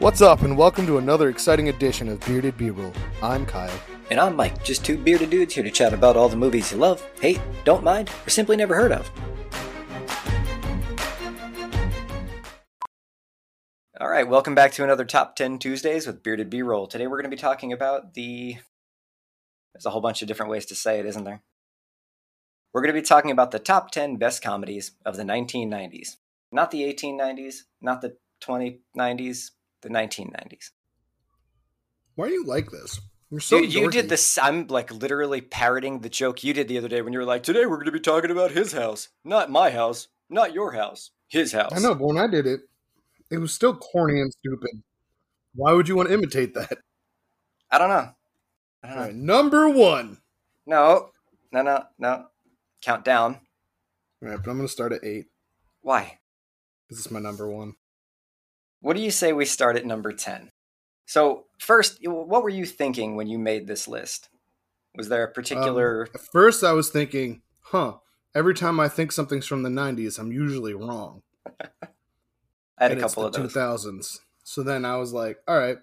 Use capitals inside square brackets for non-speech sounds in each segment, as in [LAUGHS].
What's up, and welcome to another exciting edition of Bearded B-Roll. I'm Kyle. And I'm Mike, just two bearded dudes here to chat about all the movies you love, hate, don't mind, or simply never heard of. All right, welcome back to another Top 10 Tuesdays with Bearded B Roll. Today we're going to be talking about the. There's a whole bunch of different ways to say it, isn't there? We're going to be talking about the top 10 best comedies of the 1990s. Not the 1890s, not the 2090s, the 1990s. Why do you like this? You're so you, you did this. I'm like literally parroting the joke you did the other day when you were like, "Today we're going to be talking about his house, not my house, not your house, his house." I know, but when I did it, it was still corny and stupid. Why would you want to imitate that? I don't know. I don't know. right, number one. No, no, no, no. Count down. All right, but I'm going to start at eight. Why? This is my number one. What do you say we start at number ten? So first, what were you thinking when you made this list? Was there a um, particular? At first, I was thinking, huh, every time I think something's from the 90s, I'm usually wrong. [LAUGHS] I had a and it's couple of the those. 2000s. So then I was like, all right.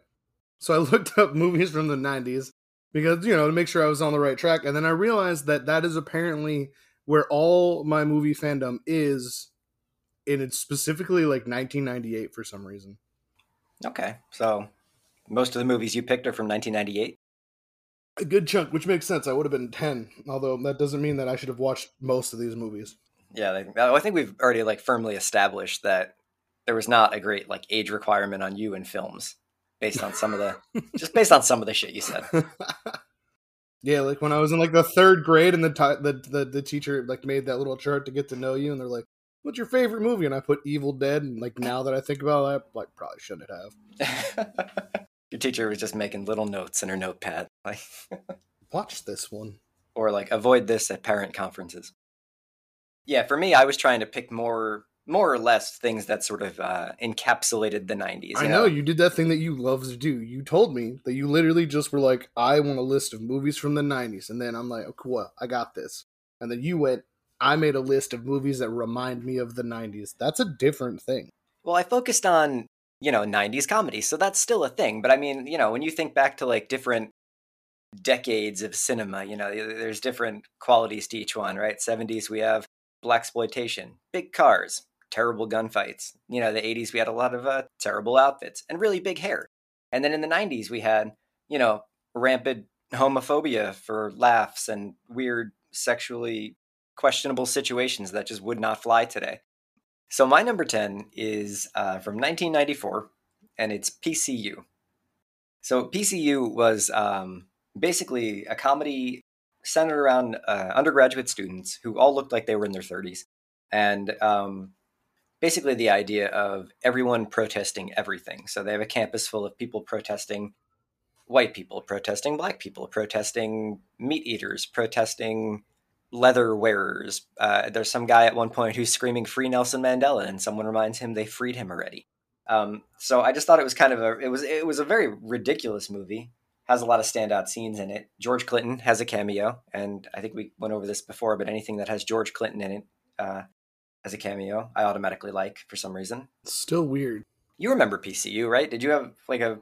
So I [LAUGHS] looked up movies from the 90s because, you know, to make sure I was on the right track. And then I realized that that is apparently where all my movie fandom is. And it's specifically like 1998 for some reason. Okay, so most of the movies you picked are from 1998. A good chunk, which makes sense. I would have been 10, although that doesn't mean that I should have watched most of these movies. Yeah, I think we've already like firmly established that there was not a great like age requirement on you in films based on some of the [LAUGHS] just based on some of the shit you said. [LAUGHS] yeah, like when I was in like the third grade and the, ti the the the teacher like made that little chart to get to know you, and they're like, "What's your favorite movie?" And I put Evil Dead, and like now that I think about it, I like probably shouldn't have. [LAUGHS] Your teacher was just making little notes in her notepad, like [LAUGHS] Watch this one. or like avoid this at parent conferences. Yeah, for me, I was trying to pick more more or less things that sort of uh, encapsulated the 90s. you I know you did that thing that you love to do. You told me that you literally just were like, "I want a list of movies from the '90s," and then I'm like, "Oh, cool, I got this." And then you went, "I made a list of movies that remind me of the '90s." That's a different thing. Well, I focused on, you know, 90s comedy, so that's still a thing. But I mean, you know, when you think back to like different decades of cinema, you know, there's different qualities to each one, right? 70s we have black exploitation, big cars, terrible gunfights. You know, the 80s we had a lot of uh, terrible outfits and really big hair. And then in the 90s we had, you know, rampant homophobia for laughs and weird sexually questionable situations that just would not fly today. So my number 10 is uh, from 1994, and it's PCU. So PCU was um, basically a comedy centered around uh, undergraduate students who all looked like they were in their 30s. And um, basically the idea of everyone protesting everything. So they have a campus full of people protesting white people, protesting black people, protesting meat eaters, protesting leather wearers. Uh, there's some guy at one point who's screaming "Free Nelson Mandela," and someone reminds him they freed him already. Um, so I just thought it was kind of a it was it was a very ridiculous movie. Has a lot of standout scenes in it. George Clinton has a cameo, and I think we went over this before. But anything that has George Clinton in it uh, as a cameo, I automatically like for some reason. It's still weird. You remember PCU, right? Did you have like a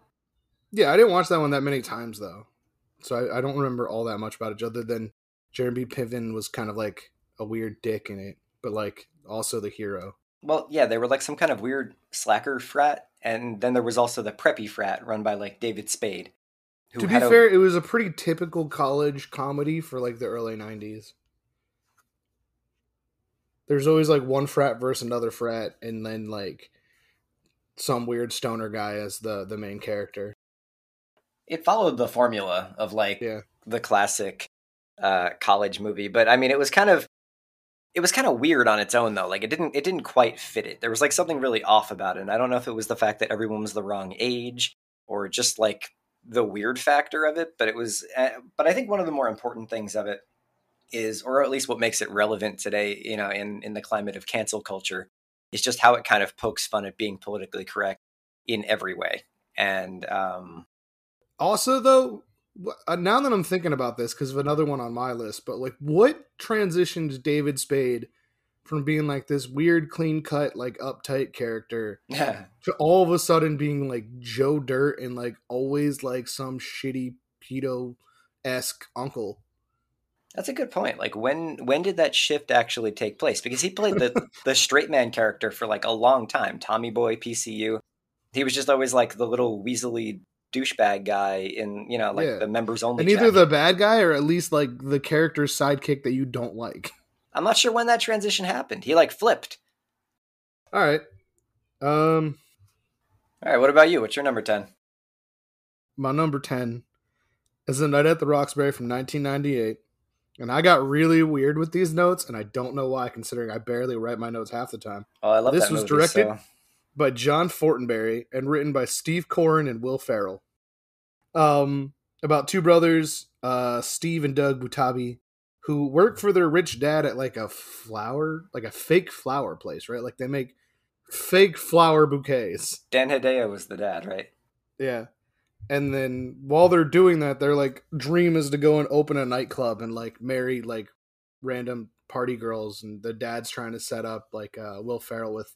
Yeah, I didn't watch that one that many times though, so I, I don't remember all that much about it. Other than Jeremy Piven was kind of like a weird dick in it, but like also the hero. Well, yeah, they were like some kind of weird slacker frat, and then there was also the preppy frat run by like David Spade. To be a- fair, it was a pretty typical college comedy for like the early '90s. There's always like one frat versus another frat, and then like some weird stoner guy as the the main character. it followed the formula of like Yeah. the classic uh, college movie, but I mean, it was kind of it was kind of weird on its own though. Like it didn't it didn't quite fit it. There was like something really off about it. And I don't know if it was the fact that everyone was the wrong age or just like the weird factor of it. But it was. Uh, but I think one of the more important things of it is, or at least what makes it relevant today, you know, in in the climate of cancel culture, is just how it kind of pokes fun at being politically correct in every way. And um, Also, though, Uh, now that I'm thinking about this, because of another one on my list, but like, what transitioned David Spade from being like this weird, clean cut, like uptight character to all of a sudden being like Joe Dirt and like always like some shitty pedo esque uncle? That's a good point. Like when when did that shift actually take place? Because he played the [LAUGHS] the straight man character for like a long time. Tommy Boy, PCU. He was just always like the little weaselly douchebag guy in you know like Yeah. the members only. And either jacket. the bad guy or at least like the character's sidekick that you don't like. I'm not sure when that transition happened. He like flipped. All right. Um, All right, what about you? What's your number ten? my number 10 is the Night at the Roxbury from 1998. And I got really weird with these notes, and I don't know why, considering I barely write my notes half the time. Oh, I love This was movie, directed- so- By John Fortenberry and written by Steve Koren and Will Ferrell. Um, about two brothers, uh, Steve and Doug Butabi, who work for their rich dad at like a flower, like a fake flower place, right? Like they make fake flower bouquets. Dan Hedaya was the dad, right? Yeah. And then while they're doing that, their like dream is to go and open a nightclub and like marry like random party girls. And the dad's trying to set up like uh, Will Ferrell with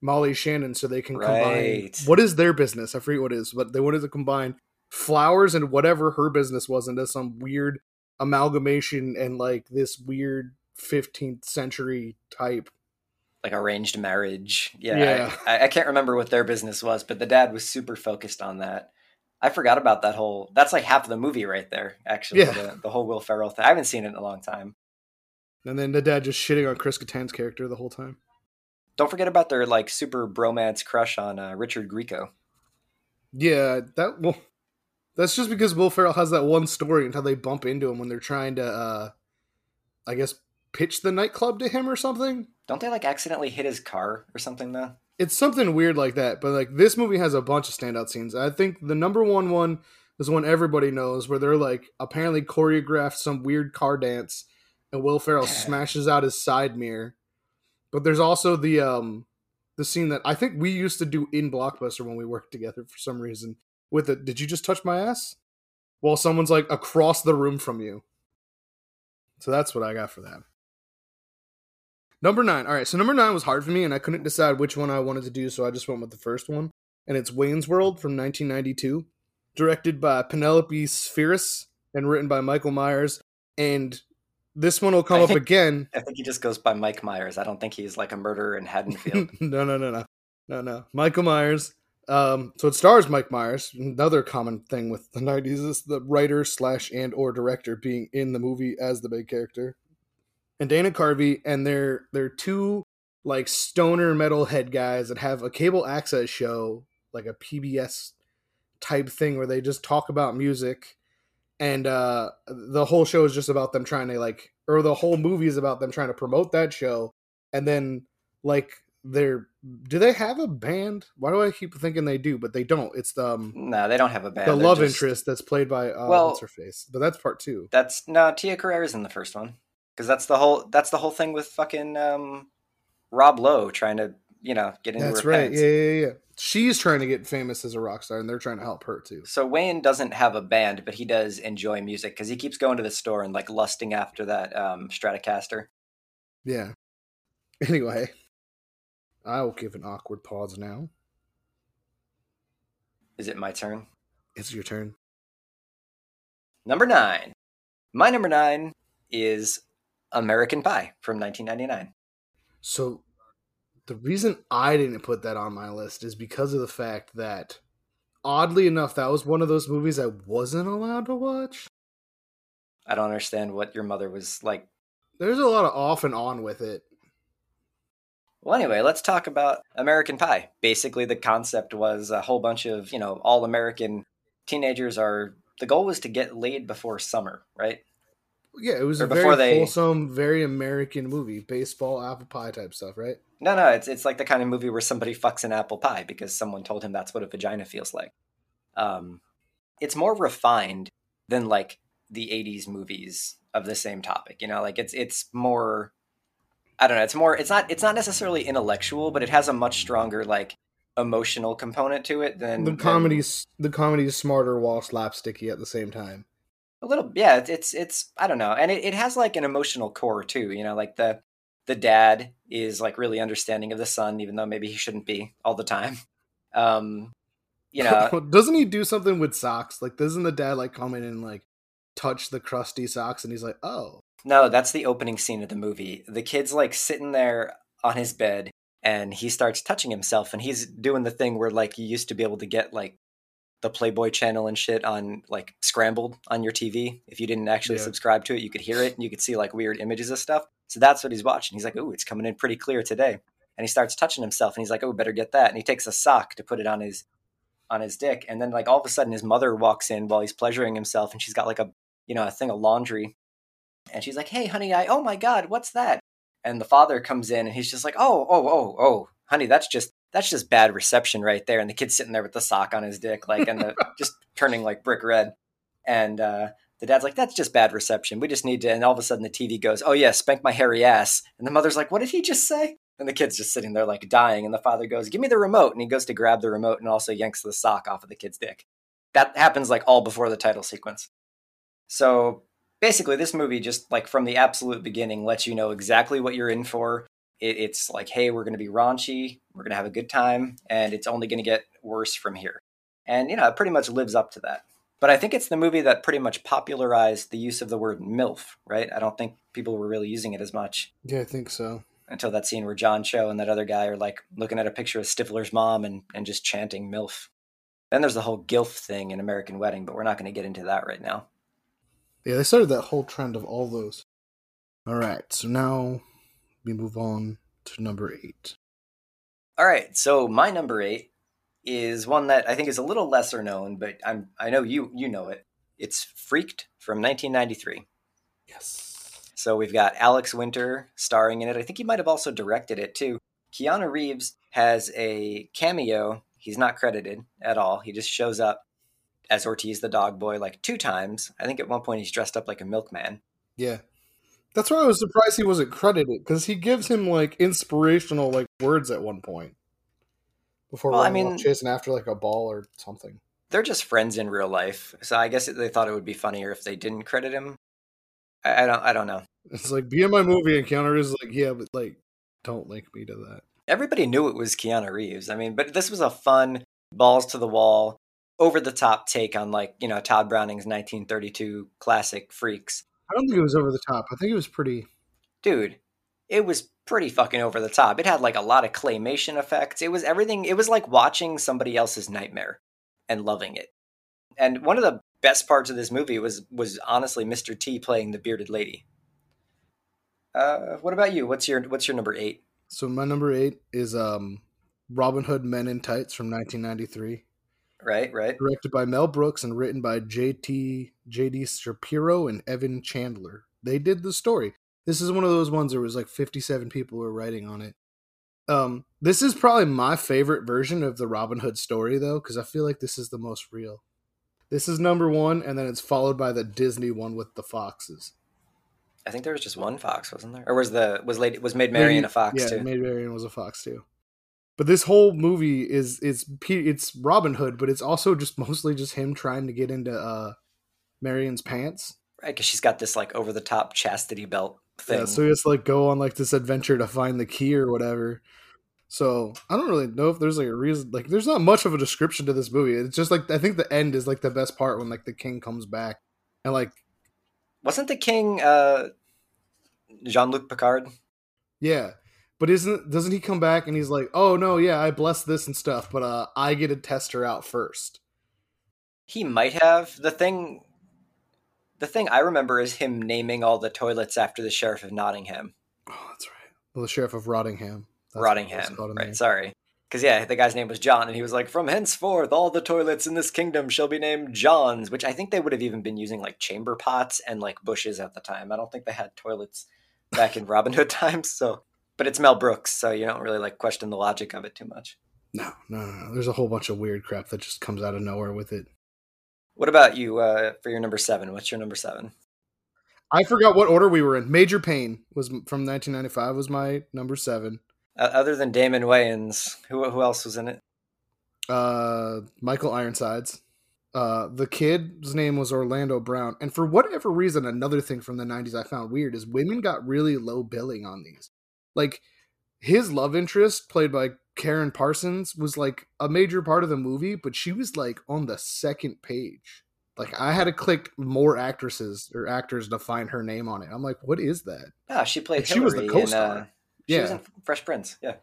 Molly Shannon so they can combine. What is their business? I forget what it is, but they wanted to combine flowers and whatever her business was into some weird amalgamation and like this weird 15th century type. Like arranged marriage. Yeah, Yeah. I, I can't remember what their business was, but the dad was super focused on that. I forgot about that whole. That's like half of the movie right there. Actually, Yeah. the, the whole Will Ferrell thing. I haven't seen it in a long time. And then the dad just shitting on Chris Kattan's character the whole time. Don't forget about their like super bromance crush on uh, Richard Grieco. Yeah, that well, that's just because Will Ferrell has that one story and how they bump into him when they're trying to, uh I guess, pitch the nightclub to him or something. Don't they like accidentally hit his car or something though? It's something weird like that. But like this movie has a bunch of standout scenes. I think the number one one is one everybody knows, where they're like apparently choreographed some weird car dance, and Will Ferrell [LAUGHS] smashes out his side mirror. But there's also the um the scene that I think we used to do in Blockbuster when we worked together for some reason. With it, did you just touch my ass? While someone's like across the room from you. So that's what I got for that. Number nine. All right, so number nine was hard for me, and I couldn't decide which one I wanted to do, so I just went with the first one. And it's Wayne's World from 1992, directed by Penelope Spheeris and written by Michael Myers. And this one will come I up think- again. I think he just goes by Mike Myers. I don't think he's like a murderer in Haddonfield. [LAUGHS] no, no, no, no, no, no. Michael Myers. Um, so it stars Mike Myers. Another common thing with the '90s is the writer slash and or director being in the movie as the main character. And Dana Carvey, and they're they're two like stoner metalhead guys that have a cable access show, like a PBS type thing, where they just talk about music. And uh, the whole show is just about them trying to like, or the whole movie is about them trying to promote that show. And then like they're do they have a band? Why do I keep thinking they do, but they don't? It's the um, no, they don't have a band. the They're love just- interest that's played by uh, Well- what's her face, but that's part two. That's no Tia Carrere's in the first one because that's the whole that's the whole thing with fucking um, Rob Lowe trying to you know get into That's right. Yeah, yeah, yeah. She's trying to get famous as a rock star, and they're trying to help her too. So Wayne doesn't have a band, but he does enjoy music because he keeps going to the store and like lusting after that um, Stratocaster. Yeah. [LAUGHS] Anyway, I will give an awkward pause now. Is it my turn? It's your turn. Number nine. My number nine is American Pie from 1999. So The reason I didn't put that on my list is because of the fact that, oddly enough, that was one of those movies I wasn't allowed to watch. I don't understand what your mother was like. There's a lot of off and on with it. Well, anyway, let's talk about American Pie. Basically, the concept was a whole bunch of, you know, all American teenagers are. The goal was to get laid before summer, right? Yeah, it was a very they- wholesome, very American movie. Baseball, apple pie type stuff, right? No, no, it's it's like the kind of movie where somebody fucks an apple pie because someone told him that's what a vagina feels like. Um, it's more refined than like the '80s movies of the same topic. You know, like it's it's more. I don't know. It's more. It's not. It's not necessarily intellectual, but it has a much stronger like emotional component to it than The than- comedy's the comedy's smarter while slapsticky at the same time. A little yeah it's it's, i don't know and it, it has like an emotional core too you know like the the dad is like really understanding of the son even though maybe he shouldn't be all the time. [LAUGHS] Um you [LAUGHS] know doesn't he do something with socks? Like, doesn't the dad like come in and like touch the crusty socks, and he's like, "Oh, no that's the opening scene of the movie. The kid's like sitting there on his bed and he starts touching himself and he's doing the thing where like you used to be able to get like the playboy channel and shit on like scrambled on your tv if you didn't actually Yeah. subscribe to it you could hear it and you could see like weird images of stuff. So that's what he's watching. He's like oh it's coming in pretty clear today. And he starts touching himself and he's like oh better get that. And he takes a sock to put it on his on his dick. And then like all of a sudden his mother walks in while he's pleasuring himself and she's got like a you know a thing of laundry. And she's like hey honey i oh my god what's that? And the father comes in and he's just like oh oh oh oh honey that's just that's just bad reception right there and the kid's sitting there with the sock on his dick like and the [LAUGHS] just turning like brick red. And uh the dad's like that's just bad reception. We just need to and all of a sudden the tv goes oh yeah spank my hairy ass. And the mother's like what did he just say? And the kid's just sitting there like dying and the father goes give me the remote and he goes to grab the remote and also yanks the sock off of the kid's dick. That happens like all before the title sequence. So basically this movie just like from the absolute beginning lets you know exactly what you're in for it, it's like hey we're going to be raunchy we're going to have a good time and it's only going to get worse from here. And you know it pretty much lives up to that. But i think it's the movie that pretty much popularized the use of the word milf right? I don't think people were really using it as much yeah, I think so." until that scene where john cho and that other guy are like looking at a picture of stifler's mom and, and just chanting milf. Then there's the whole gilf thing in american wedding but we're not going to get into that right now. Yeah, they started that whole trend of all those. All right, so now we move on to number eight. All right, so my number eight is one that I think is a little lesser known, but I'm I know you you know it. It's Freaked from 1993. Yes. So we've got Alex Winter starring in it. I think he might have also directed it too. Keanu Reeves has a cameo. He's not credited at all. He just shows up as Ortiz the dog boy like two times. I think at one point he's dressed up like a milkman. Yeah. That's why I was surprised he wasn't credited because he gives him like inspirational like words at one point before Well, I mean- chasing after like a ball or something. They're just friends in real life, so I guess they thought it would be funnier if they didn't credit him. I, I don't. I don't know. It's like be in my movie and Keanu Reeves is like, yeah, but like, don't link me to that. everybody knew it was Keanu Reeves. I mean, but this was a fun, balls to the wall, over the top take on like you know Tod Browning's 1932 classic Freaks. I don't think it was over the top. I think it was pretty. Dude, it was pretty fucking over the top. It had like a lot of claymation effects. It was everything. It was like watching somebody else's nightmare and loving it. And one of the best parts of this movie was was honestly Mr. T playing the bearded lady. Uh, what about you? What's your what's your number eight? So my number eight is um, Robin Hood Men in Tights from 1993, Right, right. directed by Mel Brooks and written by J.T. J.D. Shapiro and Evan Chandler. They did the story. This is one of those ones where it was like 57 people were writing on it. Um, this is probably my favorite version of the Robin Hood story, though, because I feel like this is the most real. This is number one, and then it's followed by the Disney one with the foxes. I think there was just one fox, wasn't there? Or was the was lady was Maid Marian a fox yeah, too? Maid Marian was a fox too. But this whole movie is it's it's Robin Hood, but it's also just [LAUGHS] mostly just him trying to get into uh Marian's pants. Right, because she's got this like over the top chastity belt thing. Yeah, so he has to like go on like this adventure to find the key or whatever. So I don't really know if there's like a reason. Like, there's not much of a description to this movie. It's just like I think the end is like the best part when like the king comes back and like Wasn't the king uh, Jean Luc Picard? yeah, But isn't doesn't he come back and he's like, "Oh no, yeah, I blessed this and stuff, but uh, I get to test her out first. He might have the thing. The thing I remember is him naming all the toilets after the sheriff of Nottingham. Oh, that's right. Well, the sheriff of Rottingham. That's Rottingham, right? Sorry, because yeah, the guy's name was John, and he was like, "From henceforth, all the toilets in this kingdom shall be named Johns," which I think they would have even been using like chamber pots and like bushes at the time. I don't think they had toilets back in [LAUGHS] Robin Hood times. So, but it's Mel Brooks, so you don't really like question the logic of it too much. No, no, no, no. There's a whole bunch of weird crap that just comes out of nowhere with it. What about you uh, for your number seven? What's your number seven? I forgot what order we were in. Major Payne was from 1995 was my number seven. Uh, other than Damon Wayans, who who else was in it? Uh, Michael Ironsides. Uh, the kid's name was Orlando Brown, and for whatever reason, another thing from the 90s I found weird is women got really low billing on these. Like his love interest, played by Karen Parsons, was like a major part of the movie, but she was like on the second page. Like I had to click more actresses or actors to find her name on it. I'm like, what is that? Yeah, she played. Like, she was the co-star. uh, she yeah, was in Fresh Prince. Yeah.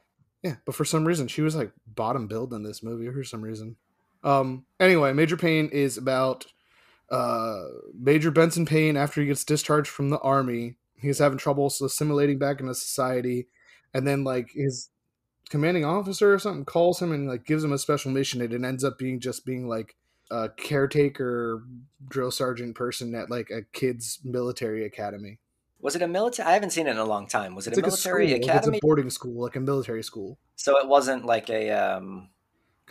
yeah, but for some reason she was like bottom billed in this movie for some reason. Um. Anyway, Major Payne is about uh Major Benson Payne after he gets discharged from the army. He's having trouble assimilating back into society, and then like his commanding officer or something calls him and like gives him a special mission. and It ends up being just being like a caretaker drill sergeant person at like a kids military academy. Was it a military? I haven't seen it in a long time. Was it It's a like a military. Like, academy? it's a boarding school, like a military school. so it wasn't like a um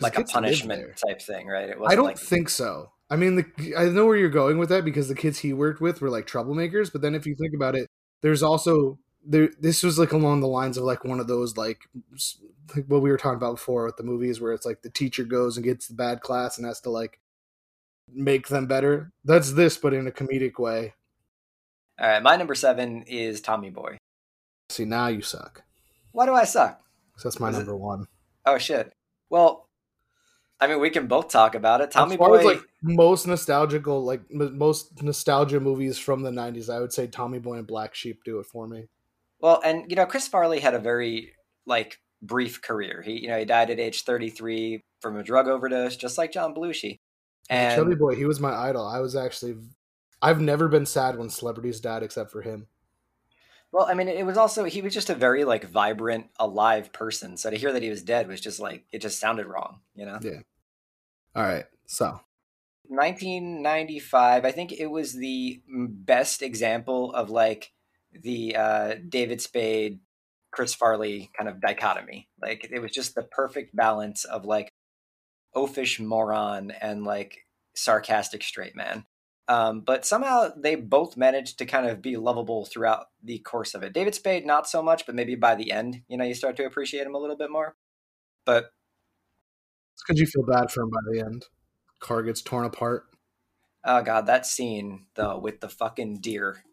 like a punishment type thing, right? It wasn't I don't like think so. I mean, the, I know where you're going with that because the kids he worked with were like troublemakers. But then if you think about it, there's also there. This was like along the lines of like one of those like, like what we were talking about before with the movies where it's like the teacher goes and gets the bad class and has to like make them better. That's this, but in a comedic way. All right, my number seven is Tommy Boy. See, now you suck. Why do I suck? that's my Is it- number one. Oh shit. Well, I mean, we can both talk about it. Tommy Boy. as like most nostalgical, like m- most nostalgia movies from the '90s, I would say Tommy Boy and Black Sheep do it for me. Well, and you know, Chris Farley had a very like brief career. He, you know, he died at age 33 from a drug overdose, just like John Belushi. And Chubby Boy, he was my idol. I was actually, I've never been sad when celebrities died except for him. well, I mean, it was also he was just a very like vibrant, alive person. So to hear that he was dead was just like it just sounded wrong, you know. All right, so 1995, I think it was the best example of like the uh, David Spade, Chris Farley kind of dichotomy. Like it was just the perfect balance of like oafish moron and like sarcastic straight man. Um, but somehow they both managed to kind of be lovable throughout the course of it. David Spade, not so much, but maybe by the end, you know, you start to appreciate him a little bit more. But because you feel bad for him by the end. Car gets torn apart. Oh god, that scene though with the fucking deer.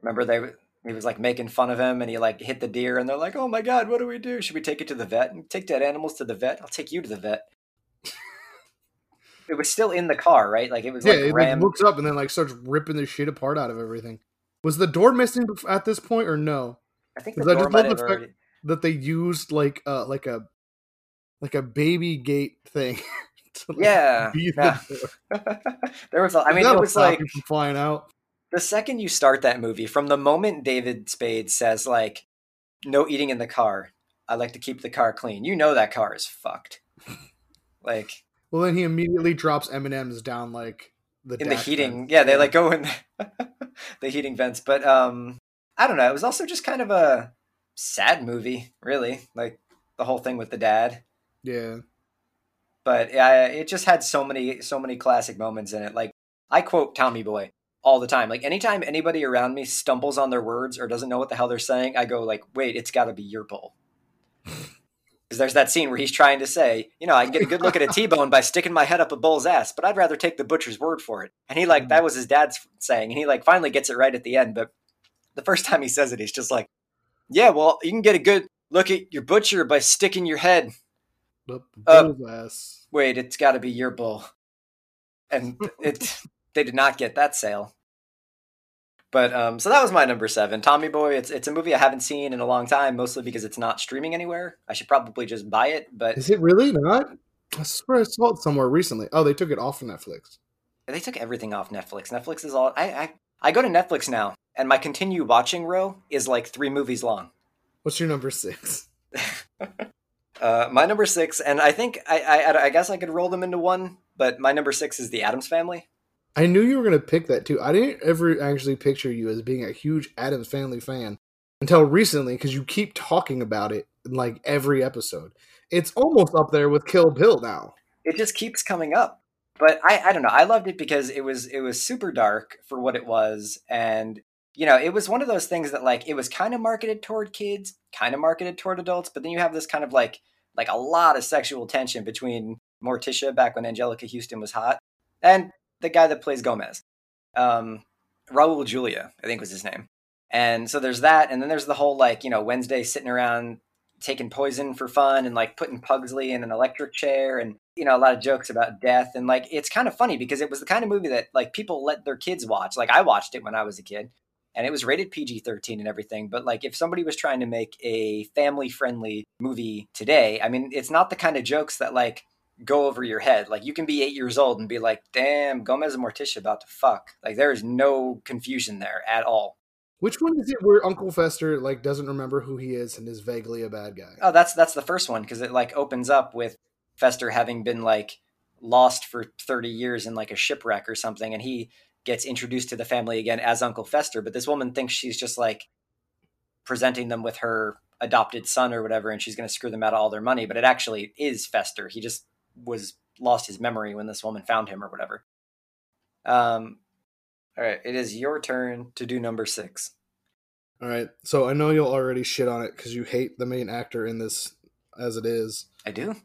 Remember they he was like making fun of him and he like hit the deer and they're like, "Oh my god, what do we do? Should we take it to the vet? And Take dead animals to the vet? I'll take you to the vet." [LAUGHS] it was still in the car, right? Like it was yeah, like it like, looks up and then like starts ripping the shit apart out of everything. Was the door missing at this point or no? I think the because I door just might love have the fact- already. That they used like uh like a like a baby gate thing. [LAUGHS] like, Yeah, be the [LAUGHS] there was. A, I mean, it was like flying out. the second you start that movie, from the moment David Spade says like, "No eating in the car," I like to keep the car clean. You know that car is fucked. Like Well, then he immediately drops M and M's down like the in the heating vent. yeah they like go in [LAUGHS] the heating vents but um i don't know it was also just kind of a sad movie really like the whole thing with the dad Yeah, but yeah it just had so many so many classic moments in it like i quote tommy boy all the time like anytime anybody around me stumbles on their words or doesn't know what the hell they're saying i go like wait it's got to be your bull [LAUGHS] because there's that scene where he's trying to say, you know, I can get a good look at a [LAUGHS] T-bone by sticking my head up a bull's ass, but I'd rather take the butcher's word for it. And he like mm. that was his dad's saying, and he like finally gets it right at the end. But the first time he says it, he's just like, "Yeah, well, you can get a good look at your butcher by sticking your head. Uh, ass. Wait, it's got to be your bull." And [LAUGHS] it they did not get that sale. But um, so that was my number seven, Tommy Boy. It's it's a movie I haven't seen in a long time, mostly because it's not streaming anywhere. I should probably just buy it, but Is it really not? I swear I saw it somewhere recently. Oh, they took it off of Netflix. they took everything off Netflix. Netflix is all I I, I go to Netflix now, and my continue watching row is like three movies long. What's your number six? [LAUGHS] Uh, my number six, and I think I, I I guess I could roll them into one, but my number six is the Addams Family. I knew you were going to pick that too. I didn't ever actually picture you as being a huge Addams Family fan until recently because you keep talking about it in like every episode. It's almost up there with Kill Bill now. It just keeps coming up. But I, I don't know. I loved it because it was it was super dark for what it was, and you know, it was one of those things that like it was kind of marketed toward kids, kind of marketed toward adults, but then you have this kind of like like a lot of sexual tension between Morticia back when Anjelica Huston was hot and the guy that plays Gomez. Um, Raul Julia, I think was his name. And so there's that, and then there's the whole like, you know, Wednesday sitting around taking poison for fun and like putting Pugsley in an electric chair and you know a lot of jokes about death and like it's kind of funny because it was the kind of movie that like people let their kids watch like i watched it when i was a kid and it was rated pg-13 and everything but like if somebody was trying to make a family friendly movie today i mean it's not the kind of jokes that like go over your head. Like you can be eight years old and be like damn gomez and morticia about to fuck. Like there is no confusion there at all. Which one is it where Uncle Fester like doesn't remember who he is and is vaguely a bad guy? Oh, that's that's the first one because it like opens up with Fester having been like lost for 30 years in like a shipwreck or something and he gets introduced to the family again as Uncle Fester, but this woman thinks she's just like presenting them with her adopted son or whatever and she's going to screw them out of all their money, but it actually is Fester. He just was lost his memory when this woman found him or whatever. Um all right, it is your turn to do number 6. All right. So I know you'll already shit on it because you hate the main actor in this as it is. I do. [LAUGHS]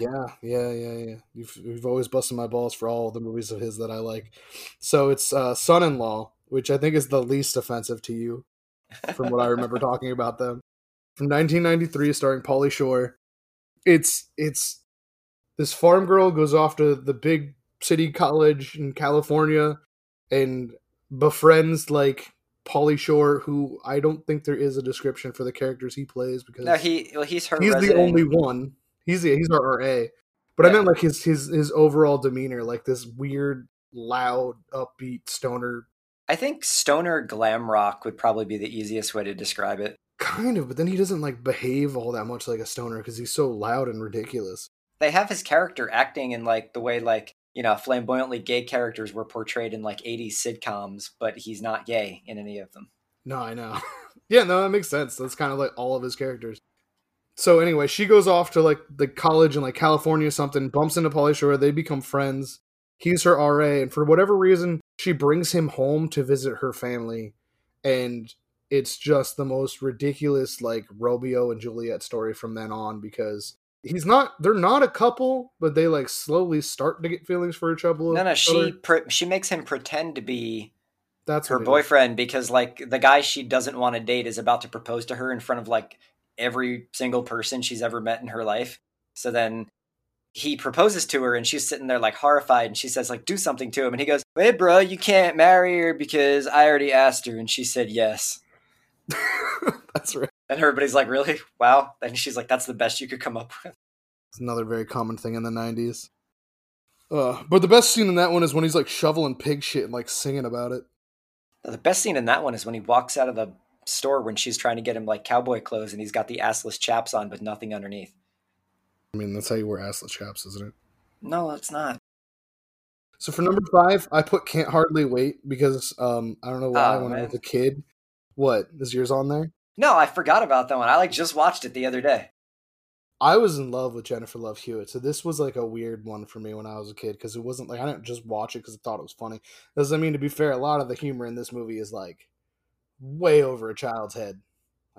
Yeah, yeah, yeah, yeah. You've you've always busted my balls for all the movies of his that I like. So it's uh, Son-in-Law, which I think is the least offensive to you, from what I remember [LAUGHS] talking about them. From 1993, starring Pauly Shore. It's it's this farm girl goes off to the big city college in California and befriends like Pauly Shore, who I don't think there is a description for the characters he plays because no, he well he's her he's the only one. He's the, he's our RA. But I Yeah. meant like his his his overall demeanor, like this weird, loud, upbeat stoner I think stoner glam rock would probably be the easiest way to describe it. kind of. But then he doesn't like behave all that much like a stoner because he's so loud and ridiculous. They have his character acting in like the way like, you know, flamboyantly gay characters were portrayed in like 80s sitcoms, but he's not gay in any of them. No, I know. [LAUGHS] yeah, no, that makes sense. That's kind of like all of his characters. So anyway, she goes off to like the college in like California or something, bumps into Pauly Shore, they become friends. He's her RA, and for whatever reason, she brings him home to visit her family, and it's just the most ridiculous like Romeo and Juliet story from then on because he's not they're not a couple, but they like slowly start to get feelings for each other. No, no, she pre- she makes him pretend to be that's her it is. boyfriend because like the guy she doesn't want to date is about to propose to her in front of like every single person she's ever met in her life. So then he proposes to her and she's sitting there like horrified and she says like do something to him and he goes, "Hey bro, you can't marry her because I already asked her and she said yes." [LAUGHS] that's right. And everybody's like, "Really? Wow." And she's like, "That's the best you could come up with." It's another very common thing in the 90s. Uh, but the best scene in that one is when he's like shoveling pig shit and like singing about it. The best scene in that one is when he walks out of the store when she's trying to get him like cowboy clothes and he's got the assless chaps on but nothing underneath. I mean, that's how you wear assless chaps, isn't it? No, it's not. So for number five, I put Can't Hardly Wait because um, I don't know why Oh, when I was a kid. What? Is yours on there? No, I forgot about that one. I like just watched it the other day. I was in love with Jennifer Love Hewitt, so this was like a weird one for me when I was a kid because it wasn't like I didn't just watch it because I thought it was funny. Doesn't I mean to be fair, a lot of the humor in this movie is like way over a child's head.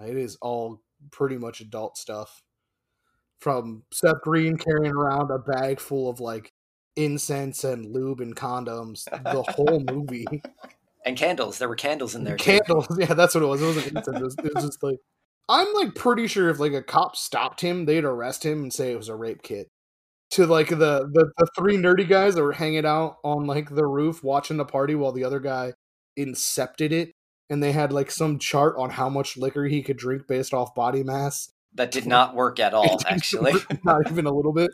It is all pretty much adult stuff. From Seth Green carrying around a bag full of like incense and lube and condoms, the whole [LAUGHS] movie. And candles. There were candles in there. too. Candles, [LAUGHS] yeah, that's what it was. It wasn't incense. It was, it was just like I'm like pretty sure if like a cop stopped him, they'd arrest him and say it was a rape kit. To like the, the the three nerdy guys that were hanging out on like the roof watching the party while the other guy incepted it and they had like some chart on how much liquor he could drink based off body mass. That did not work at all, [LAUGHS] actually. not even a little bit.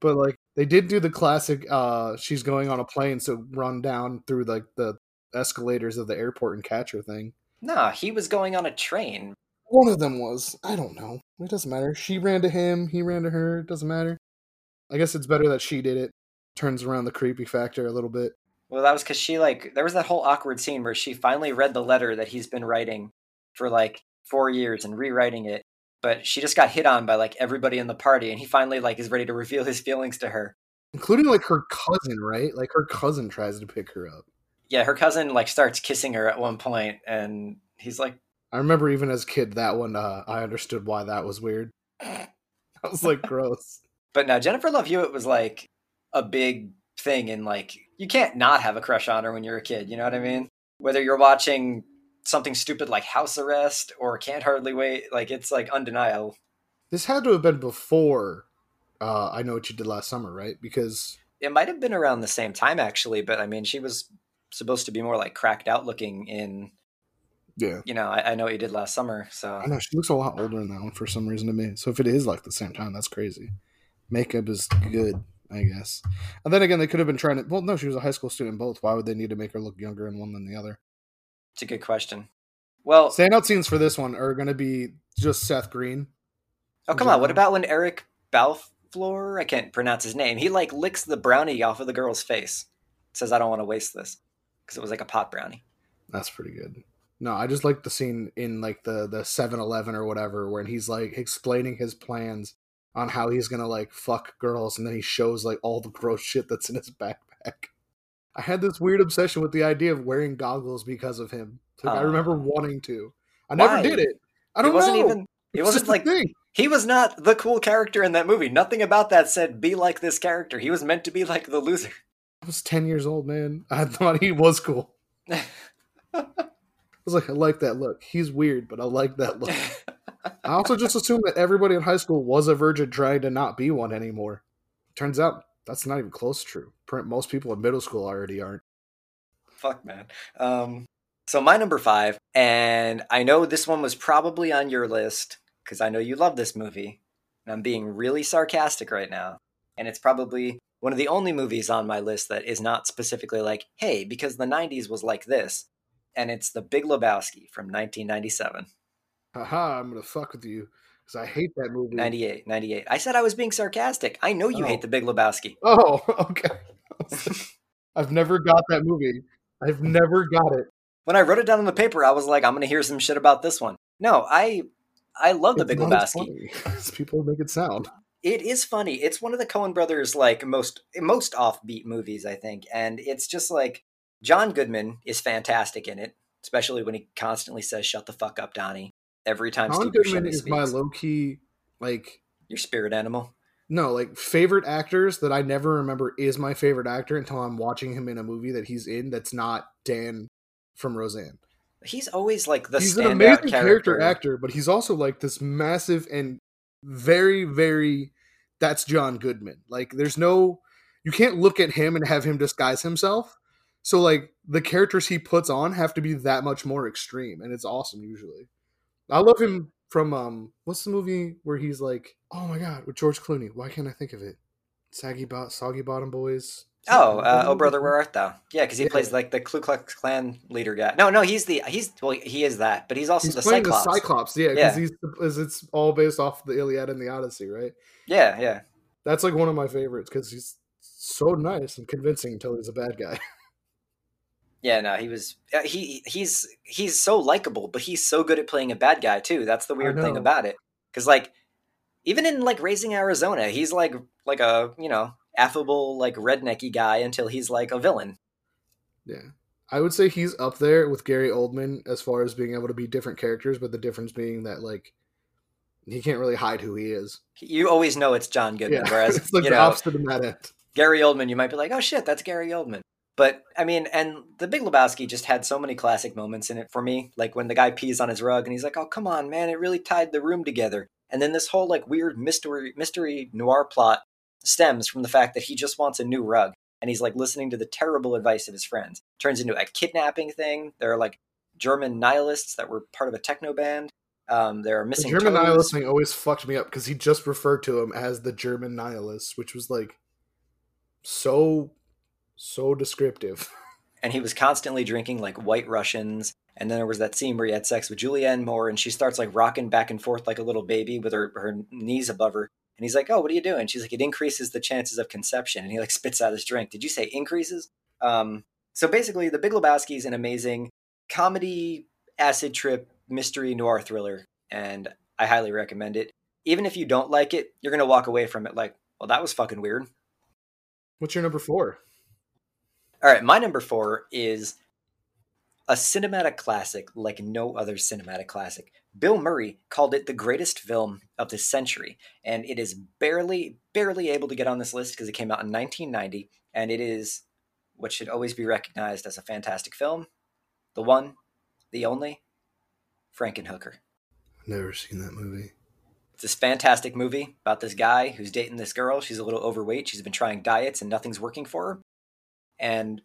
But like they did do the classic uh she's going on a plane so run down through like the escalators of the airport and catch her thing. Nah, he was going on a train. One of them was. I don't know. It doesn't matter. She ran to him, he ran to her, it doesn't matter. I guess it's better that she did it. Turns around the creepy factor a little bit. Well, that was because she like there was that whole awkward scene where she finally read the letter that he's been writing for like four years and rewriting it, but she just got hit on by like everybody in the party, and he finally like is ready to reveal his feelings to her. Including like her cousin, right? Like her cousin tries to pick her up. Yeah, her cousin like starts kissing her at one point, and he's like, I remember even as a kid that one uh, I understood why that was weird. [LAUGHS] I was like gross. But now Jennifer Love Hewitt was like a big thing and like you can't not have a crush on her when you're a kid, you know what I mean? Whether you're watching something stupid like House Arrest or Can't Hardly Wait, like it's like undeniable. This had to have been before uh, I know what you did last summer, right? Because it might have been around the same time actually, but I mean she was supposed to be more like cracked out looking in yeah, you know, I, I know what you did last summer, so I know she looks a lot older in that one for some reason to me. So if it is like the same time, that's crazy. Makeup is good. I guess. And then again, they could have been trying to. Well, no, she was a high school student both. Why would they need to make her look younger in one than the other? It's a good question. Well, standout scenes for this one are going to be just Seth Green. Oh come on! What about when Eric Balfour? I can't pronounce his name. He like licks the brownie off of the girl's face. Says, "I don't want to waste this," because it was like a pot brownie. That's pretty good. No, I just like the scene in like the the Seven Eleven or whatever, when he's like explaining his plans on how he's gonna like fuck girls, and then he shows like all the gross shit that's in his backpack. I had this weird obsession with the idea of wearing goggles because of him. Like, uh, I remember wanting to. I never why? did it. I don't it wasn't know. Even, it wasn't like he was not the cool character in that movie. Nothing about that said be like this character. He was meant to be like the loser. I was ten years old, man. [LAUGHS] I thought he was cool. [LAUGHS] I was like, I like that look. He's weird, but I like that look. [LAUGHS] I also just assumed that everybody in high school was a virgin trying to not be one anymore. Turns out that's not even close to true. Most people in middle school already aren't. Fuck, man. Um, so my number five, and I know this one was probably on your list because I know you love this movie. And I'm being really sarcastic right now. And it's probably one of the only movies on my list that is not specifically like, hey, because the 90s was like this. And it's The Big Lebowski from 1997 haha, I'm gonna fuck with you because I hate that movie. 98, 98. I said I was being sarcastic. I know you oh. hate The Big Lebowski. Oh, [LAUGHS] okay. I've never got that movie. I've never got it. When I wrote it down on the paper, I was like, I'm gonna hear some shit about this one. No, I I love The Big Lebowski. [LAUGHS] people make it sound. It is funny. It's one of the Coen brothers' like most most offbeat movies, I think, and it's just like John Goodman is fantastic in it, especially when he constantly says "Shut the fuck up, Donnie." every time John Steve Goodman is speaks. my low key like your spirit animal. No, like favorite actors that I never remember is my favorite actor until I'm watching him in a movie that he's in that's not Dan from Roseanne. He's always like the he's an amazing character. character actor, but he's also like this massive and very very that's John Goodman. Like there's no you can't look at him and have him disguise himself. So like the characters he puts on have to be that much more extreme and it's awesome usually. I love him from um what's the movie where he's like, oh my god, with George Clooney. Why can't I think of it? Saggy Bot Soggy Bottom Boys. Oh, uh, oh brother, where art thou? Yeah, because he yeah. plays like the Ku Klux Klan leader guy. No, no, he's the he's well, he is that, but he's also he's the playing Cyclops. the Cyclops. Yeah, because yeah. he's it's all based off the Iliad and the Odyssey, right? Yeah, yeah. That's like one of my favorites because he's so nice and convincing until he's a bad guy. [LAUGHS] Yeah, no, he was uh, he he's he's so likable, but he's so good at playing a bad guy too. That's the weird thing about it. Cuz like even in like Raising Arizona, he's like like a, you know, affable like rednecky guy until he's like a villain. Yeah. I would say he's up there with Gary Oldman as far as being able to be different characters, but the difference being that like he can't really hide who he is. You always know it's John Goodman, yeah. [LAUGHS] whereas it's like you the know, opposite of that end. Gary Oldman, you might be like, oh shit, that's Gary Oldman. But I mean, and The Big Lebowski just had so many classic moments in it for me. Like when the guy pees on his rug and he's like, "Oh, come on, man, it really tied the room together." And then this whole like weird mystery mystery noir plot stems from the fact that he just wants a new rug and he's like listening to the terrible advice of his friends. Turns into a kidnapping thing. There are like German nihilists that were part of a techno band. Um, there are The missing German toes. nihilist thing always fucked me up because he just referred to him as the German nihilist, which was like so so descriptive. [LAUGHS] and he was constantly drinking like white Russians. And then there was that scene where he had sex with Julianne Moore, and she starts like rocking back and forth like a little baby with her, her knees above her. And he's like, "Oh, what are you doing?" She's like, "It increases the chances of conception." And he like spits out his drink. Did you say increases? Um, so basically, The Big Lebowski is an amazing comedy, acid trip, mystery noir thriller, and I highly recommend it. Even if you don't like it, you're gonna walk away from it like, "Well, that was fucking weird." What's your number four? All right, my number four is a cinematic classic like no other cinematic classic. Bill Murray called it the greatest film of the century, and it is barely, barely able to get on this list because it came out in 1990, and it is what should always be recognized as a fantastic film. The one, the only, Frankenhooker. Never seen that movie. It's this fantastic movie about this guy who's dating this girl. She's a little overweight. She's been trying diets and nothing's working for her. And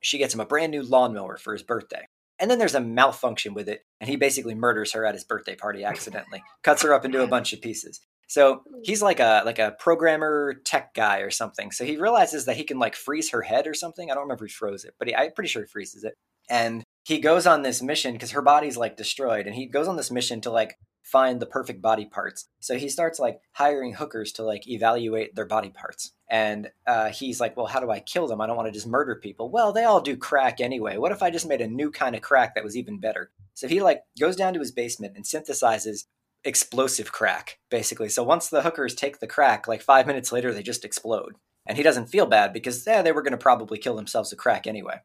she gets him a brand new lawnmower for his birthday. And then there's a malfunction with it, and he basically murders her at his birthday party accidentally, cuts her up into a bunch of pieces. So he's like a like a programmer tech guy or something. So he realizes that he can like freeze her head or something. I don't remember if he froze it, but he, I'm pretty sure he freezes it. And he goes on this mission because her body's like destroyed, and he goes on this mission to like find the perfect body parts. So he starts like hiring hookers to like evaluate their body parts. And uh, he's like, well, how do I kill them? I don't want to just murder people. Well, they all do crack anyway. What if I just made a new kind of crack that was even better? So he like goes down to his basement and synthesizes explosive crack, basically. So once the hookers take the crack, like five minutes later, they just explode. And he doesn't feel bad because yeah, they were going to probably kill themselves with crack anyway.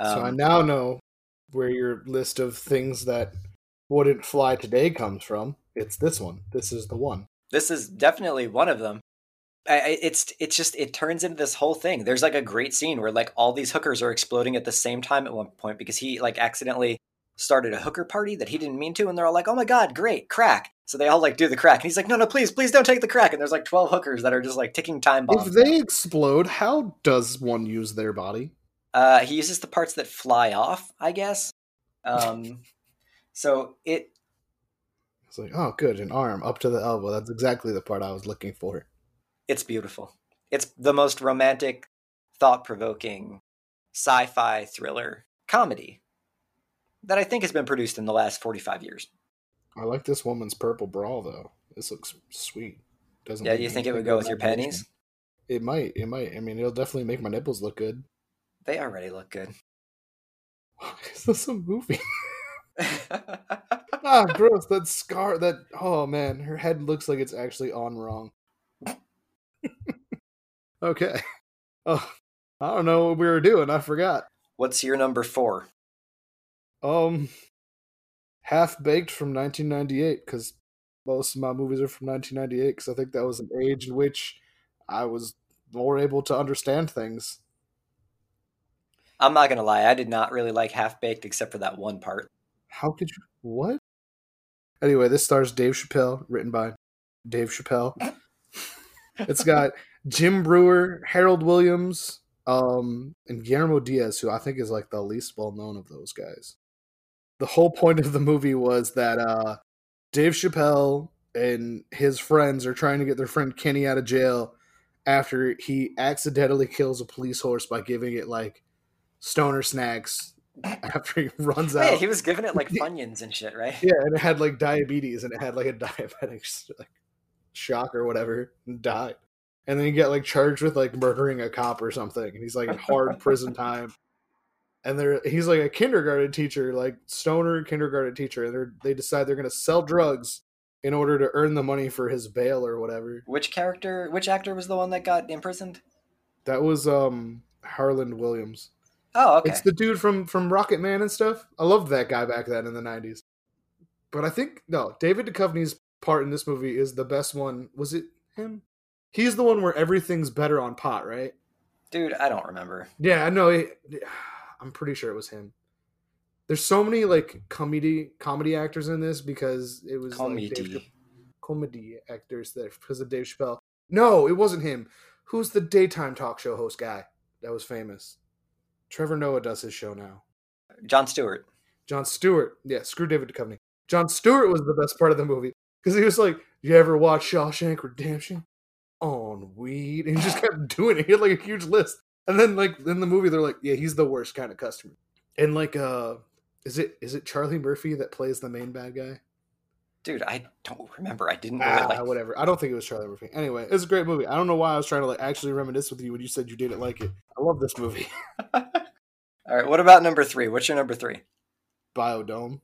so I Um, now know where your list of things that wouldn't fly today comes from. It's this one. This is the one. this is definitely one of them. I, it's it's just it turns into this whole thing. There's like a great scene where like all these hookers are exploding at the same time at one point because he like accidentally started a hooker party that he didn't mean to, and they're all like, "Oh my god, great crack!" So they all like do the crack, and he's like, "No, no, please, please don't take the crack." And there's like twelve hookers that are just like ticking time bombs. If they explode, how does one use their body? Uh, he uses the parts that fly off, I guess. Um, [LAUGHS] so it It's like, oh, good, an arm up to the elbow. That's exactly the part I was looking for. It's beautiful. It's the most romantic, thought-provoking sci-fi thriller comedy that I think has been produced in the last 45 years. I like this woman's purple bra though. This looks sweet. Doesn't Yeah, do you think it would go with your panties? It might. It might. I mean, it'll definitely make my nipples look good. They already look good. [LAUGHS] [LAUGHS] Is this a movie? [LAUGHS] ah, gross. That scar. That. Oh man, her head looks like it's actually on wrong. [LAUGHS] okay. Oh, I don't know what we were doing. I forgot. What's your number 4? Um, Half Baked from 1998 because most of my movies are from 1998 because I think that was an age in which I was more able to understand things. I'm not going to lie, I did not really like Half Baked except for that one part. How could you? What? Anyway, this stars Dave Chappelle, written by Dave Chappelle. [LAUGHS] it's got Jim Breuer, Harland Williams, um, and Guillermo Diaz, who I think is like the least well known of those guys. The whole point of the movie was that uh, Dave Chappelle and his friends are trying to get their friend Kenny out of jail after he accidentally kills a police horse by giving it like stoner snacks [LAUGHS] after he runs out. Hey, he was giving it like [LAUGHS] Funyuns and shit, right? Yeah, and it had like diabetes, and it had like a [LAUGHS] diabetic like shock or whatever, and died. And then you get like charged with like murdering a cop or something, and he's like in hard [LAUGHS] prison time. And they're he's like a kindergarten teacher, like stoner kindergarten teacher, and they're they decide they're gonna sell drugs in order to earn the money for his bail or whatever. Which character, which actor was the one that got imprisoned? That was um Harland Williams. Oh, okay. It's the dude from from Rocket Man and stuff. I loved that guy back then in the '90s. But I think no, David Duchovny's part in this movie is the best one. Was it him? He's the one where everything's better on pot, right? Dude, I don't remember. Yeah, I know. [SIGHS] I'm pretty sure it was him. There's so many like comedy comedy actors in this because it was like Dave Comedy. Comedy actors there because of Dave Chappelle. No, it wasn't him. Who's the daytime talk show host guy that was famous? Trevor Noah does his show now. Jon Stewart. Jon Stewart. Yeah, screw David Duchovny. Jon Stewart was the best part of the movie because he was like, "You ever watch Shawshank Redemption on weed?" And he just kept [LAUGHS] doing it. He had like a huge list, and then like in the movie, they're like, "Yeah, he's the worst kind of customer." And like, uh, is it is it Charlie Murphy that plays the main bad guy? Dude, I don't remember. I didn't Ah, like. whatever. I don't think it was Charlie Murphy. Anyway, it's a great movie. I don't know why I was trying to like actually reminisce with you when you said you didn't like it. I love this movie. [LAUGHS] All right, what about number three? What's your number three? Biodome.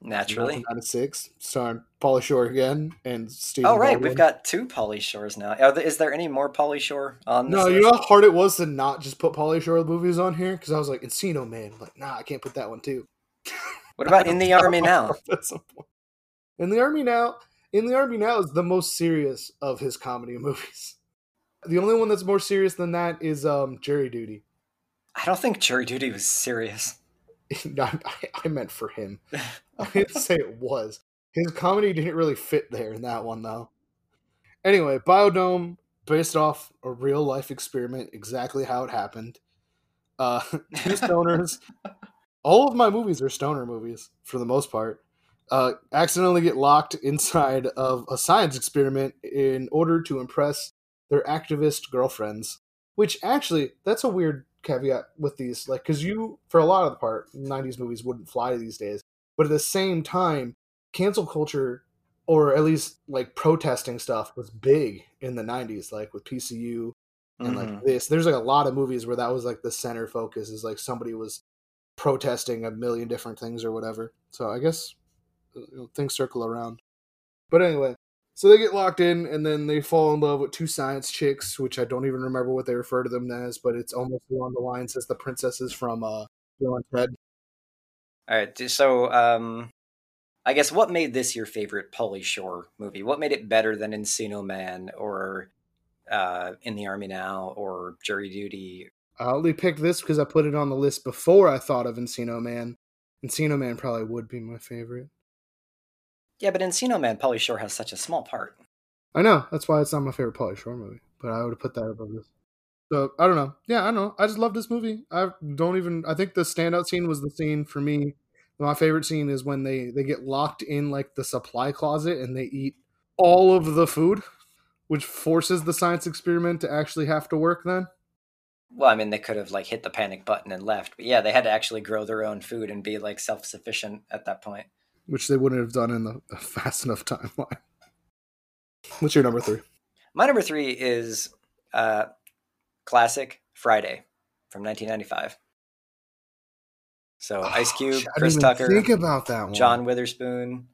Naturally. six, starring Pauly Shore again and Steve. Oh right, we've got two Pauly Shores now. There, is there any more Pauly Shore on this? No, you know how hard it was to not just put Pauly Shore movies on here because I was like Encino Man. I'm like, nah, I can't put that one too. What about [LAUGHS] In the Army Now? [LAUGHS] At some point. In the Army Now, In the Army Now is the most serious of his comedy [LAUGHS] movies. The only one that's more serious than that is um, Jury Duty. I don't think Jury Duty was serious. No, I, I meant for him. [LAUGHS] I didn't say it was. His comedy didn't really fit there in that one, though. Anyway, Biodome, based off a real life experiment, exactly how it happened. Uh, [LAUGHS] two stoners. All of my movies are stoner movies, for the most part. Uh, accidentally get locked inside of a science experiment in order to impress their activist girlfriends. Which actually, that's a weird caveat with these, like, because you, for a lot of the part, '90s movies wouldn't fly these days. But at the same time, cancel culture, or at least like protesting stuff, was big in the '90s, like with PCU and Mhm. like this. There's like a lot of movies where that was like the center focus is like somebody was protesting a million different things or whatever. So I guess uh, you know, things circle around. But anyway, so they get locked in and then they fall in love with two science chicks, which I don't even remember what they refer to them as, but it's almost along the lines as the princesses from uh Bill and Ted. All right, so um, I guess what made this your favorite Pauly Shore movie? What made it better than Encino Man or uh, In the Army Now or Jury Duty? I only picked this because I put it on the list before I thought of Encino Man. Encino Man probably would be my favorite. Yeah, but Encino Man, Pauly Shore has such a small part. I know that's why it's not my favorite Pauly Shore movie, but I would have put that above this. So I don't know. Yeah, I don't know. I just love this movie. I don't even. I think the standout scene was the scene for me. My favorite scene is when they they get locked in like the supply closet and they eat all of the food, which forces the science experiment to actually have to work. Then Well, I mean, they could have like hit the panic button and left, but yeah, they had to actually grow their own food and be like self sufficient at that point. which they wouldn't have done in the, [LAUGHS] fast enough timeline. What's your number three? My number three is uh, classic Friday from 1995. So oh, Ice Cube, Oh, Chris Tucker, Think about that one. John Witherspoon,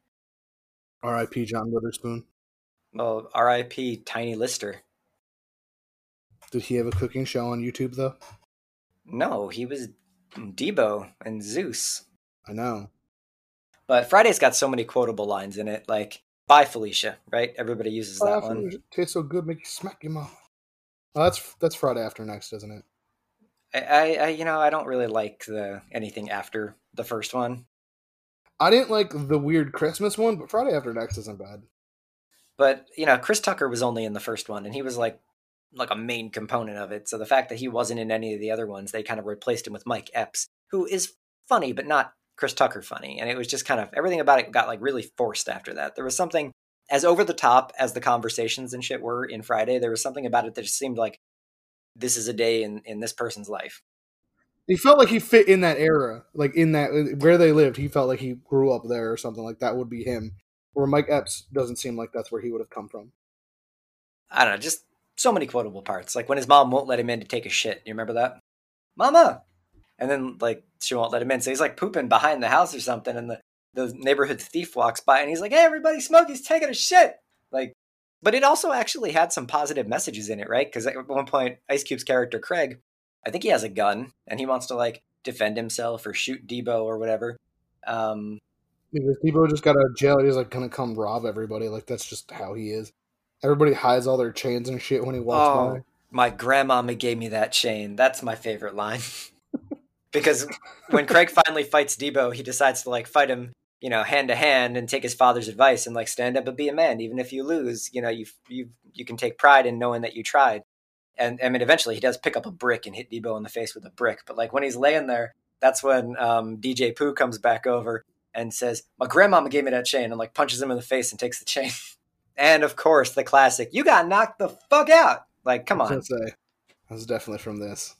R.I.P. John Witherspoon. well, R.I.P. Tiny Lister. Did he have a cooking show on YouTube though? No, he was Debo and Zeus. I know. But Friday's got so many quotable lines in it, like "Bye Felicia," right? Everybody uses that Oh, one. tastes so good, make you smack your mouth. Oh, that's that's Friday after next, isn't it? I, I, I, you know, I don't really like the anything after the first one. I didn't like the weird Christmas one, but Friday after next isn't bad. But you know, Chris Tucker was only in the first one, and he was like like a main component of it. So the fact that he wasn't in any of the other ones, they kind of replaced him with Mike Epps, who is funny but not Chris Tucker funny. And it was just kind of everything about it got like really forced after that. There was something as over the top as the conversations and shit were in Friday. There was something about it that just seemed like this is a day in in this person's life. He felt like he fit in that era, like in that where they lived. He felt like he grew up there or something like that would be him. Where Mike Epps doesn't seem like that's where he would have come from. I don't know, just so many quotable parts. Like when his mom won't let him in to take a shit. You remember that? Mama! And then like she won't let him in. So he's like pooping behind the house or something and the, the neighborhood thief walks by and he's like, Hey everybody smoke, he's taking a shit. Like but it also actually had some positive messages in it, right? Because at one point, Ice Cube's character Craig, I think he has a gun and he wants to like defend himself or shoot Debo or whatever. Um, Because Debo just got out of jail, he's like gonna come rob everybody. Like that's just how he is. Everybody hides all their chains and shit when he walks Oh, by. my grandmama gave me that chain. That's my favorite line. [LAUGHS] because when Craig finally fights Debo, he decides to like fight him, you know, hand to hand and take his father's advice and like stand up and be a man. Even if you lose, you know, you you you can take pride in knowing that you tried. And I mean, eventually he does pick up a brick and hit Debo in the face with a brick. But like when he's laying there, that's when um, DJ Pooh comes back over and says, "My grandmama gave me that chain," and like punches him in the face and takes the chain. [LAUGHS] and of course, the classic, "You got knocked the fuck out." Like, come on, say, that was definitely from this.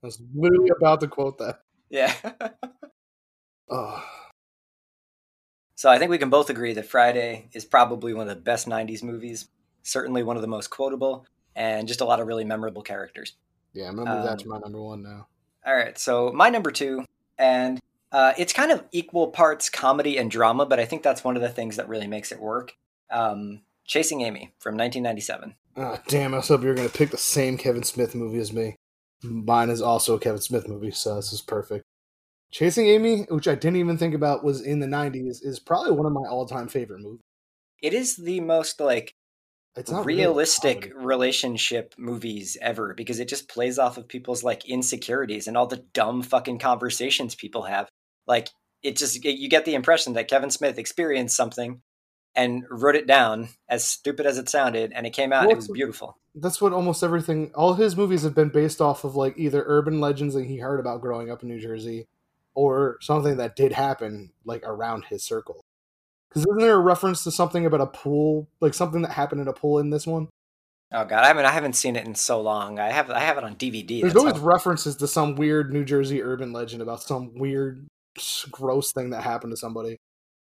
I was literally about to quote that. yeah. [LAUGHS] Oh, so I think we can both agree that Friday is probably one of the best '90s movies. Certainly one of the most quotable, and just a lot of really memorable characters. yeah, I'm gonna move that Um, to my number one now. All right, so my number two, and uh, it's kind of equal parts comedy and drama, but I think that's one of the things that really makes it work. Um, Chasing Amy from 1997. Ah, damn, I was hoping you were gonna pick the same Kevin Smith movie as me. Mine is also a Kevin Smith movie, so this is perfect. Chasing Amy, which I didn't even think about was in the '90s, is probably one of my all-time favorite movies. It is the most like It's not realistic comedy. relationship movies ever because it just plays off of people's like insecurities and all the dumb fucking conversations people have. Like it just you get the impression that Kevin Smith experienced something and wrote it down as stupid as it sounded and it came out and Well, it was beautiful. That's what almost everything. All his movies have been based off of like either urban legends that he heard about growing up in New Jersey, or something that did happen like around his circle. Because isn't there a reference to something about a pool, like something that happened in a pool in this one? Oh god, I mean I haven't seen it in so long. I have I have it on DVD. There's always references to some weird New Jersey urban legend about some weird, gross thing that happened to somebody.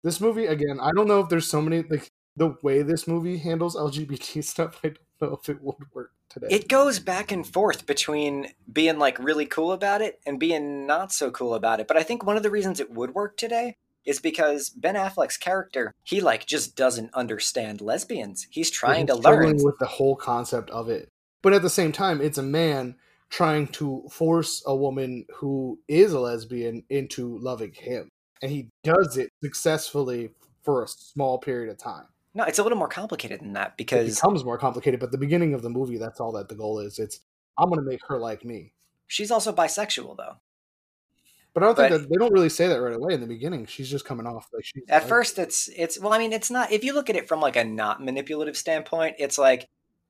This movie, again, I don't know if there's so many like the way this movie handles LGBT [LAUGHS] stuff. I don't [LAUGHS] know if it would work today. it goes back and forth between being like really cool about it and being not so cool about it. But I think one of the reasons it would work today is because Ben Affleck's character, he like just doesn't understand lesbians. He's trying He's to learn. with the whole concept of it. But at the same time, it's a man trying to force a woman who is a lesbian into loving him, and he does it successfully for a small period of time. No, it's a little more complicated than that It because becomes more complicated, but the beginning of the movie, that's all that the goal is. It's I'm going to make her like me. she's also bisexual though. But I don't think that they don't really say that right away in the beginning. She's just coming off like she's At like- first it's it's well I mean it's not if you look at it from like a not manipulative standpoint, it's like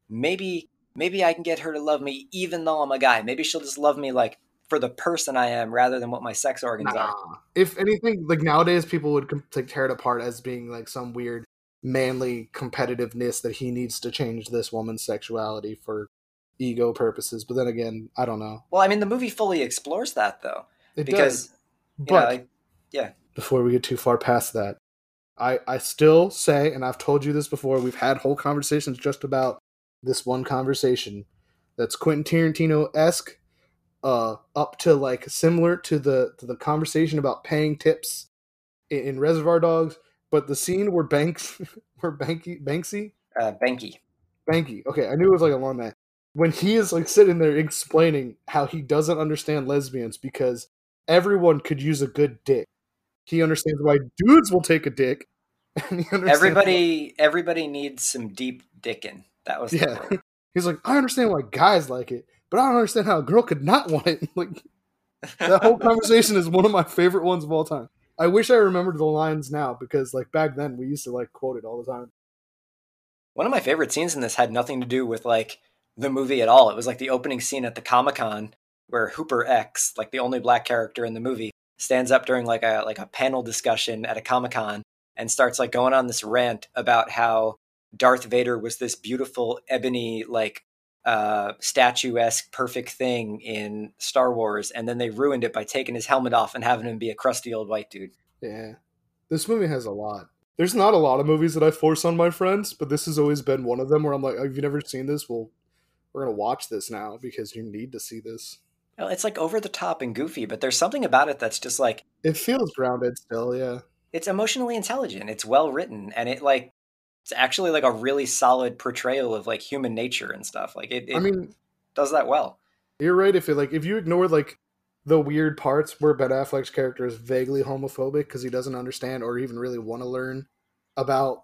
maybe maybe I can get her to love me even though I'm a guy. Maybe she'll just love me like for the person I am rather than what my sex organs are. If anything, like nowadays, people would like tear it apart as being like some weird manly competitiveness that he needs to change this woman's sexuality for ego purposes. But then again, I don't know. Well, I mean the movie fully explores that though. It because does. But know, like, before we get too far past that, I I still say, and I've told you this before. We've had whole conversations just about this one conversation that's Quentin Tarantino esque, uh, up to like similar to the to the conversation about paying tips in, in Reservoir Dogs. But the scene where Banks, [LAUGHS] where Banky Banksy uh, Benki. Banky, okay, I knew it was like a along that. When he is like sitting there explaining how he doesn't understand lesbians because everyone could use a good dick. He understands why dudes will take a dick. [LAUGHS] And he understands Everybody everybody needs some deep dicking. That was the Yeah. [LAUGHS] He's like, I understand why guys like it, but I don't understand how a girl could not want it. Like that whole conversation is one of my favorite ones of all time. I wish I remembered the lines now because like back then we used to like quote it all the time. One of my favorite scenes in this had nothing to do with like the movie at all. It was like the opening scene at the Comic Con where Hooper X, like the only black character in the movie, stands up during like a like a panel discussion at a Comic Con and starts like going on this rant about how Darth Vader was this beautiful ebony like uh statuesque perfect thing in Star Wars and then they ruined it by taking his helmet off and having him be a crusty old white dude. Yeah. This movie has a lot. There's not a lot of movies that I force on my friends, but this has always been one of them where I'm like, have you never seen this? Well, we're gonna watch this now because you need to see this. Well, it's like over the top and goofy, but there's something about it that's just like It feels grounded still, yeah. it's emotionally intelligent. It's well written, and it like it's actually like a really solid portrayal of like human nature and stuff. Like it, it I mean, does that well. you're right. If it like if you ignore like the weird parts where Ben Affleck's character is vaguely homophobic because he doesn't understand or even really want to learn about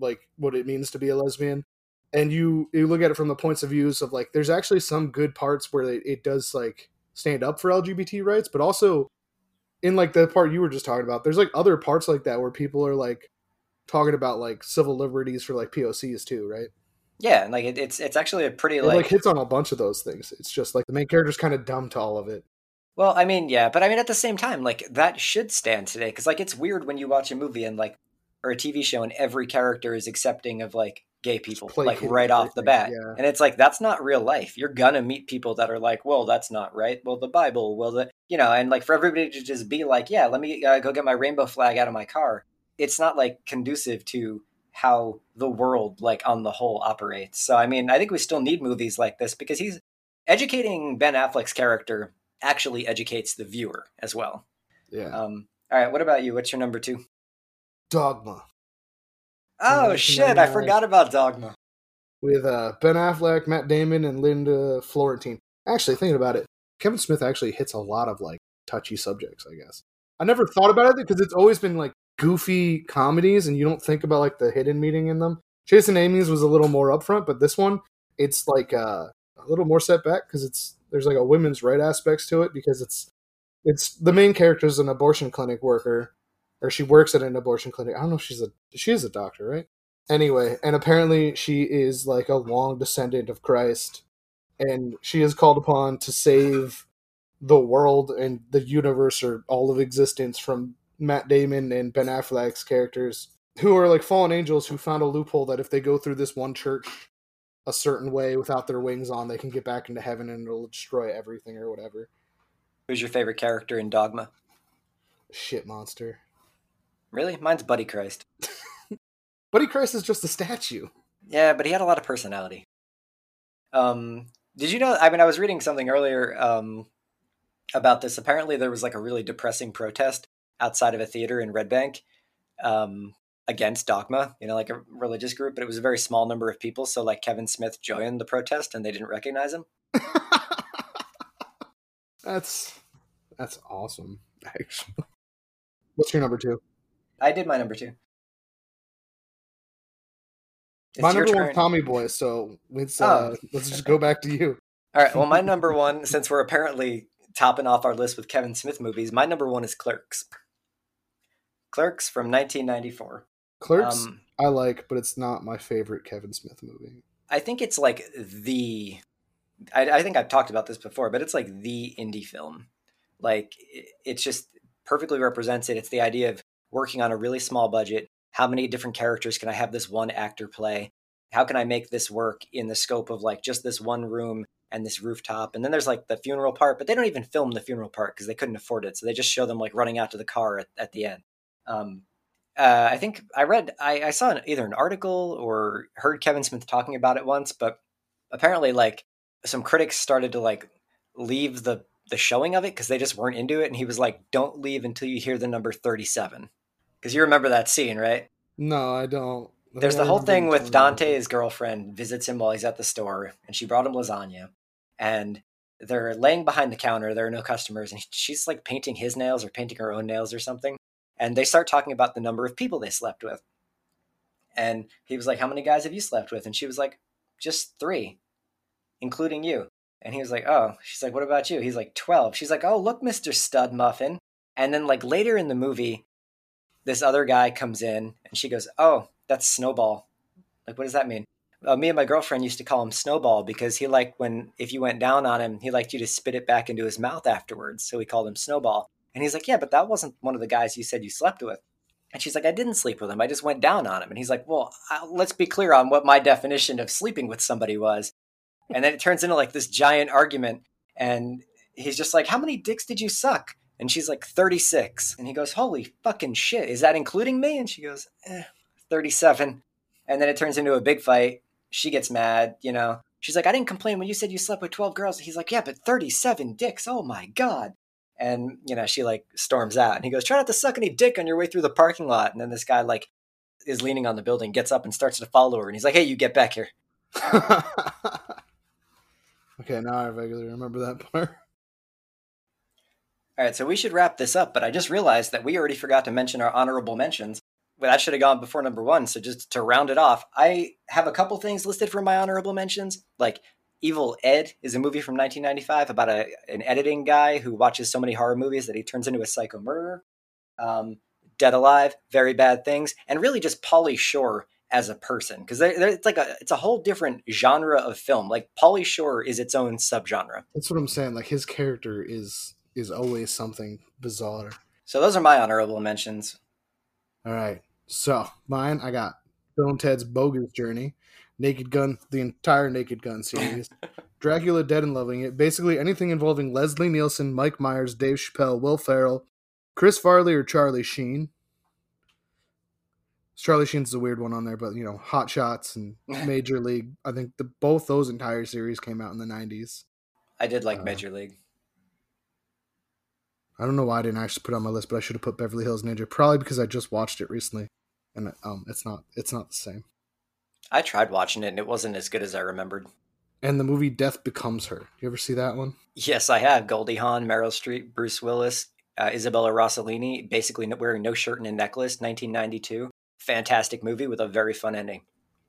like what it means to be a lesbian, and you you look at it from the points of views of like there's actually some good parts where it, it does like stand up for LGBT rights, but also in like the part you were just talking about, there's like other parts like that where people are like talking about like civil liberties for like POCs too, right? Yeah, and like it, it's it's actually a pretty It like, like hits on a bunch of those things. It's just like the main character's kind of dumb to all of it. Well, I mean, yeah, but I mean, at the same time, like that should stand today because, like, it's weird when you watch a movie and like or a TV show and every character is accepting of like gay people, like right off the bat, yeah. and it's like that's not real life. You're gonna meet people that are like, well, that's not right. Well, the Bible, well, the you know, and like for everybody to just be like, yeah, let me uh, go get my rainbow flag out of my car. It's not like conducive to how the world, like on the whole, operates. So, I mean, I think we still need movies like this because he's educating Ben Affleck's character actually educates the viewer as well. Yeah. Um, all right, what about you? What's your number two? Dogma Oh shit, I forgot about Dogma. with uh, Ben Affleck, Matt Damon, and Linda Florentine. Actually, thinking about it, Kevin Smith actually hits a lot of like touchy subjects. I guess I never thought about it because it's always been like goofy comedies, and you don't think about like the hidden meaning in them. Chasing Amy's was a little more upfront, but this one it's like uh, a little more set back because it's there's like a women's right aspects to it because it's it's the main character is an abortion clinic worker or she works at an abortion clinic. I don't know if she's a she is a doctor, right? Anyway, and apparently she is like a long descendant of Christ, and she is called upon to save the world and the universe or all of existence from Matt Damon and Ben Affleck's characters, who are like fallen angels who found a loophole that if they go through this one church a certain way without their wings on, they can get back into heaven and it'll destroy everything or whatever. Who's your favorite character in Dogma? Shit monster. Really? Mine's Buddy Christ. [LAUGHS] Buddy Christ is just a statue. Yeah, but he had a lot of personality. Um, did you know? I mean, I was reading something earlier um, about this. Apparently, there was like a really depressing protest outside of a theater in Red Bank um, against Dogma. You know, like a religious group, but it was a very small number of people. So, like Kevin Smith joined the protest, and they didn't recognize him. [LAUGHS] that's that's awesome. Actually, what's your number two? I did my number two. It's My number turn. one's Tommy Boy. So let's uh, let's just go back to you. [LAUGHS] All right. Well, my number one, since we're apparently topping off our list with Kevin Smith movies, my number one is Clerks. Clerks from 1994. Clerks, Um, I like, but it's not my favorite Kevin Smith movie. I think it's like the. I, I think I've talked about this before, but it's like the indie film. Like it, it's just perfectly represents it. It's the idea of working on a really small budget. How many different characters can I have this one actor play? How can I make this work in the scope of like just this one room and this rooftop? And then there's like the funeral part, but they don't even film the funeral part because they couldn't afford it. So they just show them like running out to the car at, at the end. Um, uh, I think I read, I, I saw an, either an article or heard Kevin Smith talking about it once, but apparently, like some critics started to like leave the the showing of it because they just weren't into it, and he was like, "Don't leave until you hear the number 37," because you remember that scene, right? No, I don't. I There's the whole thing with Dante's girlfriend visits him while he's at the store, and she brought him lasagna, and they're laying behind the counter. There are no customers, and she's like painting his nails or painting her own nails or something. And they start talking about the number of people they slept with. And he was like, "How many guys have you slept with?" And she was like, "Just three, including you." And he was like, "Oh." She's like, "What about you?" He's like, 12. She's like, "Oh, look, Mister Stud Muffin." And then like later in the movie, this other guy comes in, and she goes, "Oh, that's Snowball." Like, what does that mean? Uh, me and my girlfriend used to call him Snowball because he liked when if you went down on him, he liked you to spit it back into his mouth afterwards. So we called him Snowball. And he's like, "Yeah, but that wasn't one of the guys you said you slept with." And she's like, "I didn't sleep with him. I just went down on him." And he's like, "Well, uh, let's be clear on what my definition of sleeping with somebody was." And then it turns into like this giant argument, and he's just like, "How many dicks did you suck?" And she's like, 36. And he goes, Holy fucking shit. Is that including me? And she goes, eh, 37. And then it turns into a big fight. She gets mad, you know. She's like, I didn't complain when you said you slept with 12 girls. He's like, Yeah, but 37 dicks. Oh my God. And, you know, she like storms out. And he goes, Try not to suck any dick on your way through the parking lot. And then this guy, like, is leaning on the building, gets up and starts to follow her. And he's like, Hey, you get back here. [LAUGHS] okay, now I vaguely remember that part. All right, so we should wrap this up, but I just realized that we already forgot to mention our honorable mentions. Well, that should have gone before number one. So just to round it off, I have a couple things listed for my honorable mentions. Like Evil Ed is a movie from 1995 about a, an editing guy who watches so many horror movies that he turns into a psycho murderer. Um, Dead Alive, Very Bad Things, and really just Pauly Shore as a person because it's like a it's a whole different genre of film. Like Pauly Shore is its own subgenre. That's what I'm saying. Like his character is is always something bizarre. So those are my honorable mentions. All right. So mine, I got Bill and Ted's Bogus Journey, Naked Gun, the entire Naked Gun series, [LAUGHS] Dracula Dead and Loving It, basically anything involving Leslie Nielsen, Mike Myers, Dave Chappelle, Will Ferrell, Chris Farley, or Charlie Sheen. Charlie Sheen's a weird one on there, but you know, Hot Shots and [LAUGHS] Major League. I think the both those entire series came out in the nineties. I did like Uh, Major League. I don't know why I didn't actually put it on my list, but I should have put Beverly Hills Ninja. Probably because I just watched it recently, and um, it's not it's not the same. I tried watching it and it wasn't as good as I remembered. And the movie Death Becomes Her. You ever see that one? Yes, I have. Goldie Hawn, Meryl Streep, Bruce Willis, uh, Isabella Rossellini, basically wearing no shirt and a necklace, 1992. Fantastic movie with a very fun ending.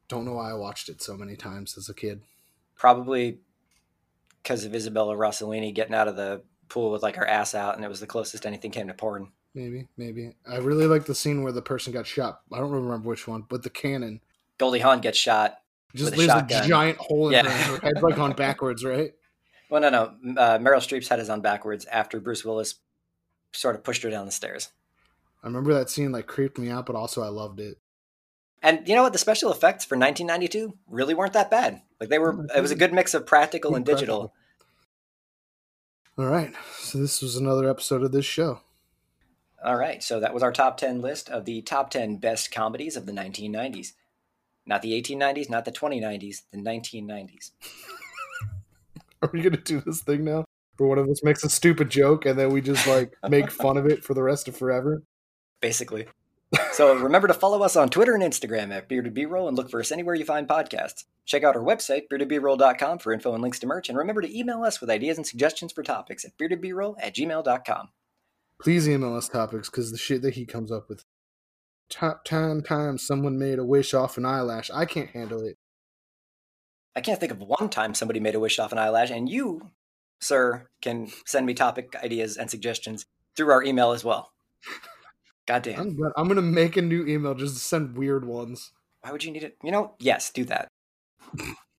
Don't know why I watched it so many times as a kid. Probably because of Isabella Rossellini getting out of the pool with like her ass out, and it was the closest anything came to porn. Maybe, maybe. I really like the scene where the person got shot. I don't remember which one, but the cannon Goldie Hawn gets shot. just a leaves a shotgun. giant hole in Yeah. her, her head, like on backwards, right? [LAUGHS] Well, no, no. Uh, Meryl Streep's head is on backwards after Bruce Willis sort of pushed her down the stairs. I remember that scene like creeped me out, but also I loved it. And you know what? The special effects for 1992 really weren't that bad. Like they were, it was a good mix of practical and digital. All right, so this was another episode of this show. All right, so that was our top 10 list of the top 10 best comedies of the 1990s. Not the 1890s, not the 2090s, the 1990s. [LAUGHS] Are we gonna do this thing now? Where one of us makes a stupid joke and then we just like make fun of it for the rest of forever? Basically. So remember to follow us on Twitter and Instagram at Bearded B-Roll and look for us anywhere you find podcasts. Check out our website, beardedbroll.com for info and links to merch, and remember to email us with ideas and suggestions for topics at beardedbroll at gmail.com. Please email us topics because the shit that he comes up with. Top ten times someone made a wish off an eyelash. I can't handle it. I can't think of one time somebody made a wish off an eyelash, and you, sir, can send me topic ideas and suggestions through our email as well. God damn. I'm gonna, I'm gonna make a new email just to send weird ones. Why would you need it? You know, yes, do that.